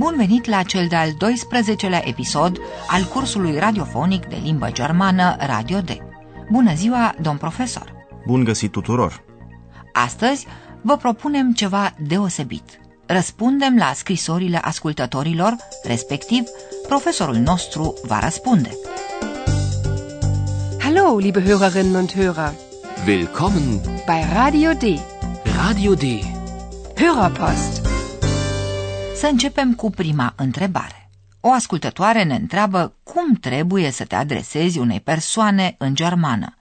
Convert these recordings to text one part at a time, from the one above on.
Bun venit la cel de-al 12-lea episod al cursului radiofonic de limbă germană Radio D. Bună ziua, domn profesor! Bun găsit tuturor! Astăzi vă propunem ceva deosebit. Răspundem la scrisorile ascultătorilor, respectiv, profesorul nostru va răspunde. Hallo, liebe Hörerinnen und Hörer, Willkommen bei Radio D. Radio D. Hörerpost. Să începem cu prima întrebare. O ascultătoare ne întreabă cum trebuie să te adresezi unei persoane în germană.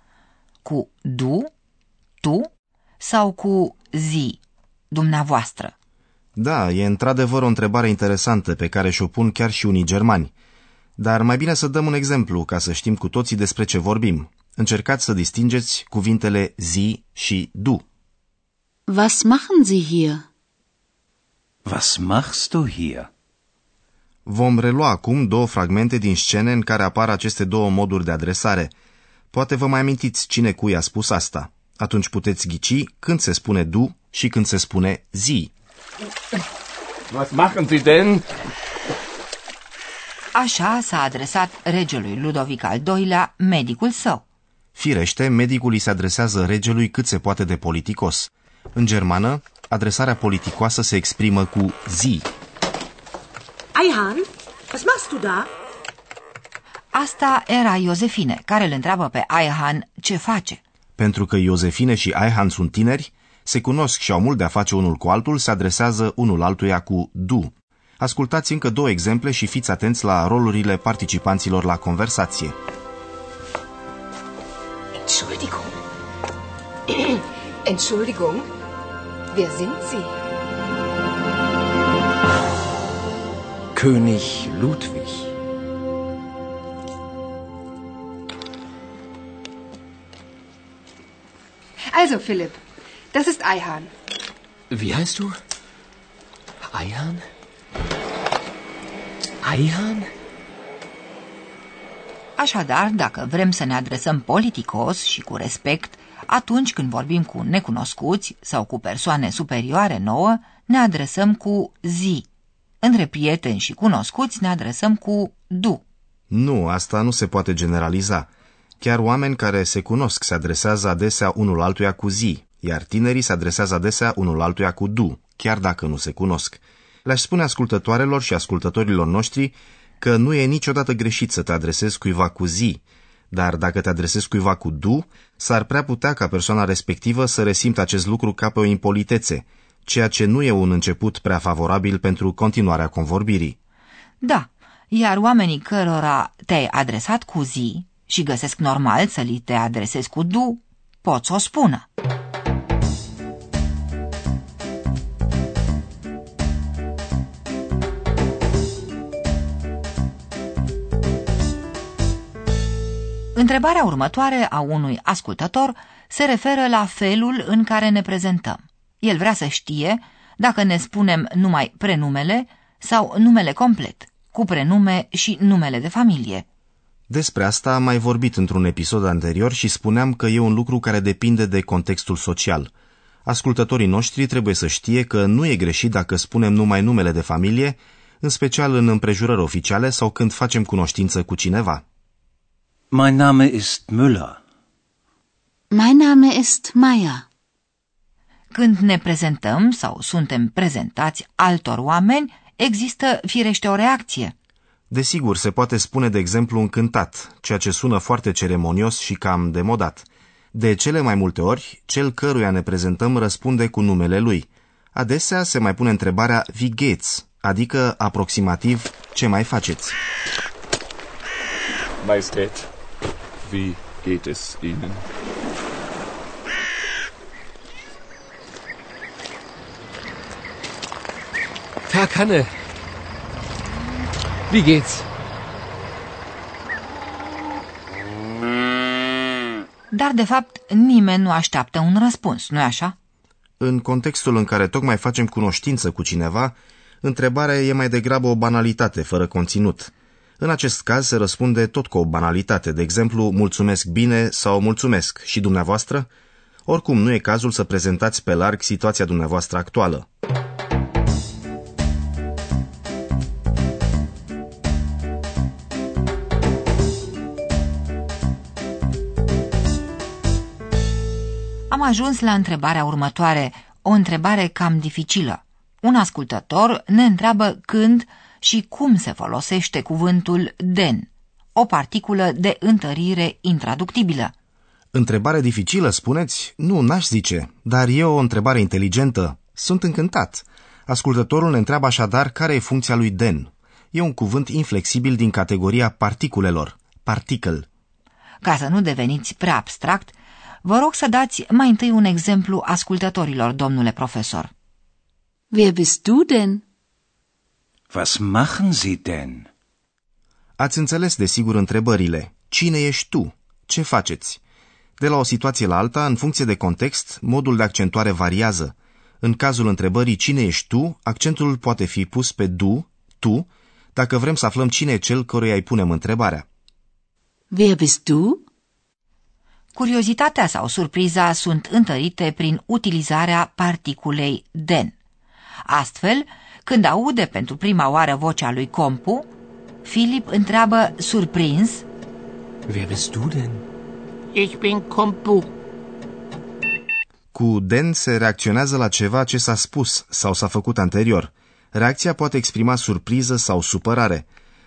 Cu du, tu sau cu zi, dumneavoastră? Da, e într-adevăr o întrebare interesantă pe care și-o pun chiar și unii germani. Dar mai bine să dăm un exemplu ca să știm cu toții despre ce vorbim. Încercați să distingeți cuvintele zi și du. Was machen Sie hier? Was machst du hier? Vom relua acum două fragmente din scene în care apar aceste două moduri de adresare. Poate vă mai amintiți cine cui a spus asta. Atunci puteți ghici când se spune du și când se spune zi. Was machen Sie denn? Așa s-a adresat regelui Ludovic al II-lea medicul său. Firește, medicul îi se adresează regelui cât se poate de politicos. În germană, adresarea politicoasă se exprimă cu zi. Eihahn, was machst du da? Asta era Iosefine, care îl întreabă pe Aihan ce face. Pentru că Iosefine și Aihan sunt tineri, se cunosc și au mult de a face unul cu altul, se adresează unul altuia cu du. Ascultați încă două exemple și fiți atenți la rolurile participanților la conversație. Entschuldigung. Entschuldigung. Wer sind Sie? König Ludwig. Also, Philipp, das ist Eihahn. Wie heißt du? Eihahn? Eihahn? Așadar, dacă vrem să ne adresăm politicos și cu respect, atunci când vorbim cu necunoscuți sau cu persoane superioare nouă, ne adresăm cu zi. Între prieteni și cunoscuți ne adresăm cu du. Nu, asta nu se poate generaliza. Chiar oameni care se cunosc se adresează adesea unul altuia cu zi, iar tinerii se adresează adesea unul altuia cu du, chiar dacă nu se cunosc. Le-aș spune ascultătoarelor și ascultătorilor noștri că nu e niciodată greșit să te adresezi cuiva cu zi, dar dacă te adresezi cuiva cu du, s-ar prea putea ca persoana respectivă să resimtă acest lucru ca pe o impolitețe, ceea ce nu e un început prea favorabil pentru continuarea convorbirii. Da, iar oamenii cărora te-ai adresat cu zi și găsesc normal să li te adresezi cu du, pot să o spună. Întrebarea următoare a unui ascultător se referă la felul în care ne prezentăm. El vrea să știe dacă ne spunem numai prenumele sau numele complet, cu prenume și numele de familie. Despre asta am mai vorbit într-un episod anterior și spuneam că e un lucru care depinde de contextul social. Ascultătorii noștri trebuie să știe că nu e greșit dacă spunem numai numele de familie, în special în împrejurări oficiale sau când facem cunoștință cu cineva. Mein Name ist Müller. Mein Name ist Meier. Când ne prezentăm sau suntem prezentați altor oameni, există firește o reacție. Desigur, se poate spune de exemplu încântat, ceea ce sună foarte ceremonios și cam demodat. De cele mai multe ori, cel căruia ne prezentăm răspunde cu numele lui. Adesea se mai pune întrebarea wie geht's, adică aproximativ ce mai faceți. Majestät, Wie geht es Ihnen? Tag, Hanne. Wie geht's? Dar, de fapt, nimeni nu așteaptă un răspuns, nu-i așa? În contextul în care tocmai facem cunoștință cu cineva, întrebarea e mai degrabă o banalitate fără conținut. În acest caz se răspunde tot cu o banalitate, de exemplu, mulțumesc bine sau mulțumesc și dumneavoastră? Oricum, nu e cazul să prezentați pe larg situația dumneavoastră actuală. Am ajuns la întrebarea următoare, o întrebare cam dificilă. Un ascultător ne întreabă când și cum se folosește cuvântul den, o particulă de întărire intraductibilă. Întrebare dificilă, spuneți? Nu, n-aș zice, dar e o întrebare inteligentă. Sunt încântat. Ascultătorul ne întreabă așadar care e funcția lui den. E un cuvânt inflexibil din categoria particulelor, particle. Ca să nu deveniți prea abstract, vă rog să dați mai întâi un exemplu ascultătorilor, domnule profesor. Wer bist du denn? Was machen Sie denn? Ați înțeles, desigur, întrebările. Cine ești tu? Ce faceți? De la o situație la alta, în funcție de context, modul de accentuare variază. În cazul întrebării cine ești tu, accentul poate fi pus pe du, tu, dacă vrem să aflăm cine e cel căruia îi punem întrebarea. Wer bist du? Curiozitatea sau surpriza sunt întărite prin utilizarea particulei den. Astfel, când aude pentru prima oară vocea lui Compu, Filip întreabă surprins Wer bist du denn? Ich bin Kompu. Cu den se reacționează la ceva ce s-a spus sau s-a făcut anterior. Reacția poate exprima surpriză sau supărare.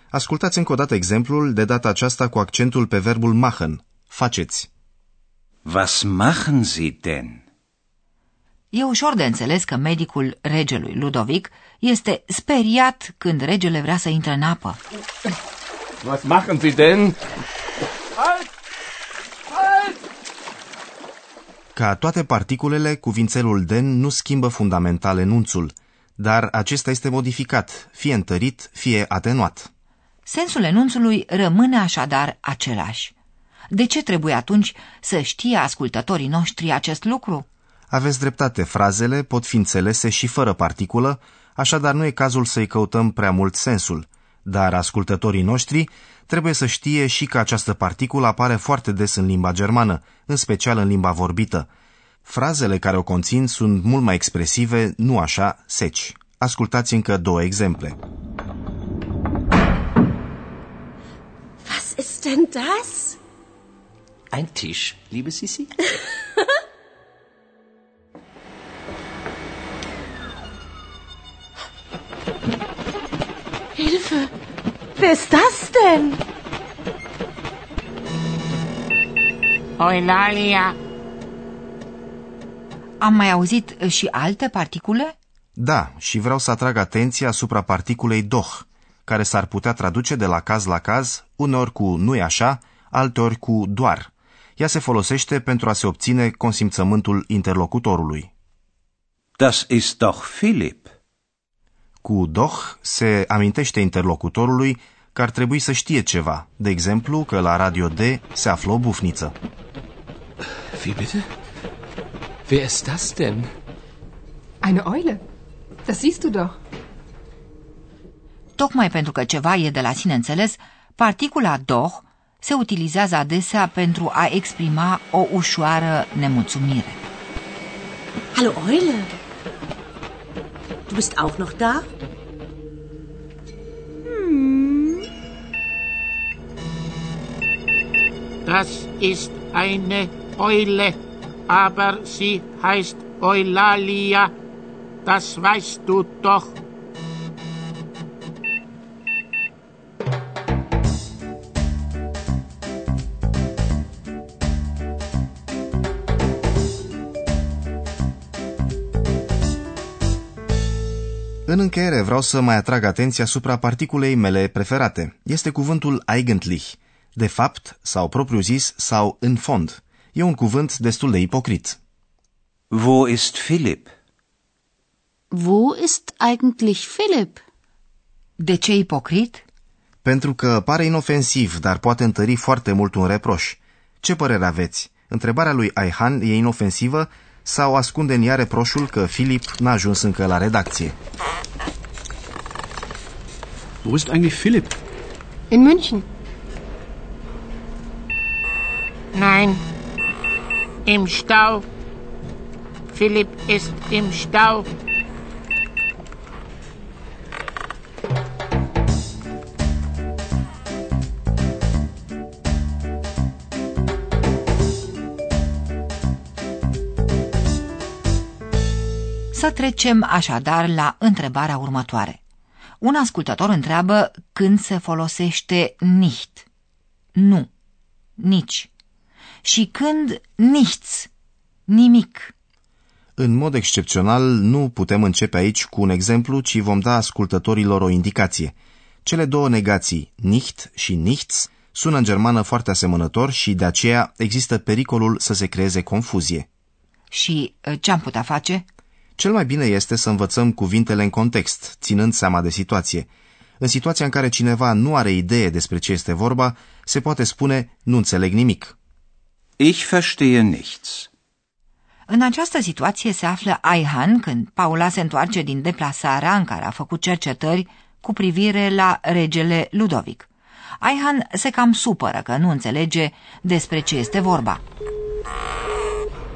Ascultați încă o dată exemplul, de data aceasta cu accentul pe verbul machen. Faceți. Was machen Sie denn? E ușor de înțeles că medicul regelui Ludovic este speriat când regele vrea să intre în apă. Was machen Sie denn? Halt! Halt! Ca toate particulele, cuvințelul den nu schimbă fundamental enunțul, dar acesta este modificat, fie întărit, fie atenuat. Sensul enunțului rămâne așadar același. De ce trebuie atunci să știe ascultătorii noștri acest lucru? Aveți dreptate, frazele pot fi înțelese și fără particulă, așadar nu e cazul să-i căutăm prea mult sensul. Dar ascultătorii noștri trebuie să știe și că această particulă apare foarte des în limba germană, în special în limba vorbită. Frazele care o conțin sunt mult mai expresive, nu așa, seci. Ascultați încă două exemple. Was ist denn das? Ein Tisch, liebe Sissi? Wer ist das denn? Eulalia. Am mai auzit și alte particule? Da, și vreau să atrag atenția asupra particulei doh, care s-ar putea traduce de la caz la caz, uneori cu nu așa, alteori cu doar. Ea se folosește pentru a se obține consimțământul interlocutorului. Das ist doch Philipp. Cu doh se amintește interlocutorului că ar trebui să știe ceva, de exemplu că la Radio D se află o bufniță. Wie bitte? Wer ist das denn? Eine Eule. Das siehst du doch. Tocmai pentru că ceva e de la sine înțeles, particula doh se utilizează adesea pentru a exprima o ușoară nemulțumire. Hallo Eule. Du bist auch noch da? Das ist eine Eule, aber sie heißt Eulalia. Das weißt du doch. În încheiere vreau să mai atrag atenția asupra particulei mele preferate. Este cuvântul eigentlich, de fapt sau propriu zis sau în fond. E un cuvânt destul de ipocrit. Wo ist Philipp? Wo ist eigentlich Philipp? De ce ipocrit? Pentru că pare inofensiv, dar poate întări foarte mult un reproș. Ce părere aveți? Întrebarea lui Aihan e inofensivă sau ascunde în ea reproșul că Filip n-a ajuns încă la redacție. Wo ist eigentlich Philipp? In München. Nein, im Stau. Philipp ist im Stau. Să trecem așadar la întrebarea următoare. Un ascultător întreabă când se folosește nicht. Nu. Nici. Și când nichts. Nimic. În mod excepțional, nu putem începe aici cu un exemplu, ci vom da ascultătorilor o indicație. Cele două negații, nicht și nichts, sună în germană foarte asemănător și de aceea există pericolul să se creeze confuzie. Și uh, ce am putea face? Cel mai bine este să învățăm cuvintele în context, ținând seama de situație. În situația în care cineva nu are idee despre ce este vorba, se poate spune nu înțeleg nimic. Ich verstehe nichts. În această situație se află Aihan când Paula se întoarce din deplasarea în care a făcut cercetări cu privire la regele Ludovic. Aihan se cam supără că nu înțelege despre ce este vorba.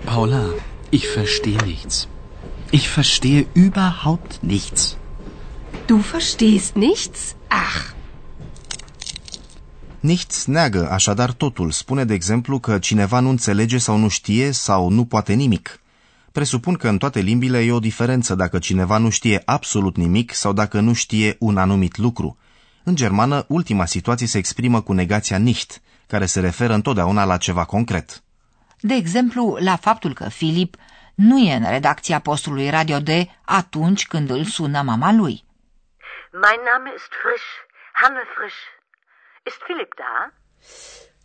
Paula, ich verstehe nichts. Ich verstehe überhaupt nichts. Du verstehst nichts? Ach, Nichts țneagă așadar totul. Spune, de exemplu, că cineva nu înțelege sau nu știe sau nu poate nimic. Presupun că în toate limbile e o diferență dacă cineva nu știe absolut nimic sau dacă nu știe un anumit lucru. În germană, ultima situație se exprimă cu negația nicht, care se referă întotdeauna la ceva concret. De exemplu, la faptul că Filip nu e în redacția postului Radio D atunci când îl sună mama lui. Mein Name ist Frisch, Hanne Frisch. Ist Philipp da?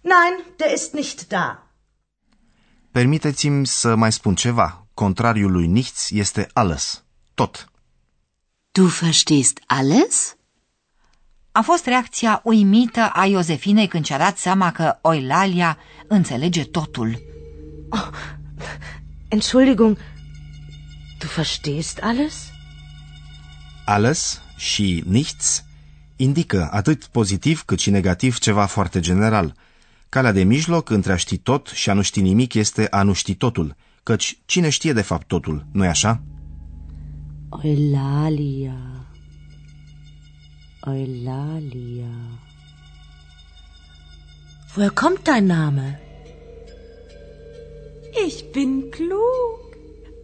Nein, der ist nicht da. Permiteți-mi să mai spun ceva. Contrariul lui nichts este alles. Tot. Du verstehst alles? A fost reacția uimită a Iosefinei când și-a dat seama că Oilalia înțelege totul. Entschuldigung, du verstehst alles? Alles și nichts indică atât pozitiv cât și negativ ceva foarte general. Calea de mijloc între a ști tot și a nu ști nimic este a nu ști totul, căci cine știe de fapt totul, nu-i așa? Eulalia. Eulalia. Woher kommt dein Name? Ich bin klug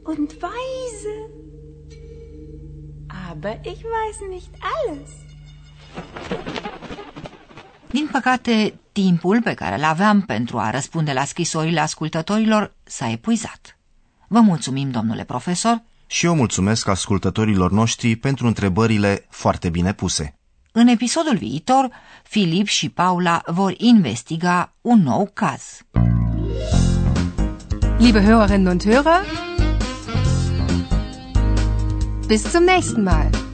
und weise. Aber ich weiß nicht alles. Din păcate, timpul pe care îl aveam pentru a răspunde la scrisorile ascultătorilor s-a epuizat. Vă mulțumim, domnule profesor. Și eu mulțumesc ascultătorilor noștri pentru întrebările foarte bine puse. În episodul viitor, Filip și Paula vor investiga un nou caz. liebe Hörerinnen und Hörer, bis zum nächsten Mal.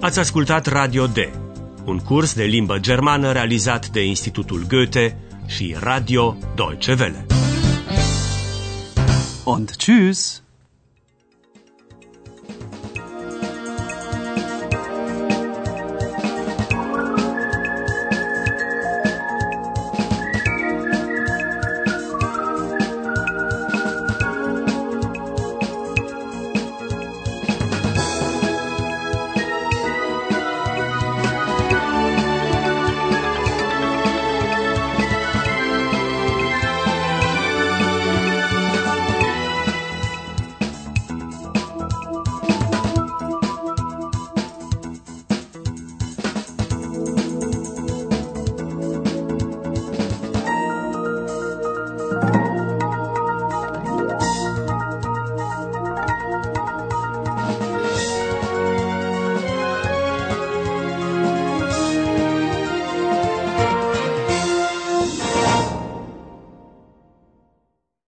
Ați ascultat Radio D, un curs de limbă germană realizat de Institutul Goethe și Radio Deutsche Welle. Und tschüss.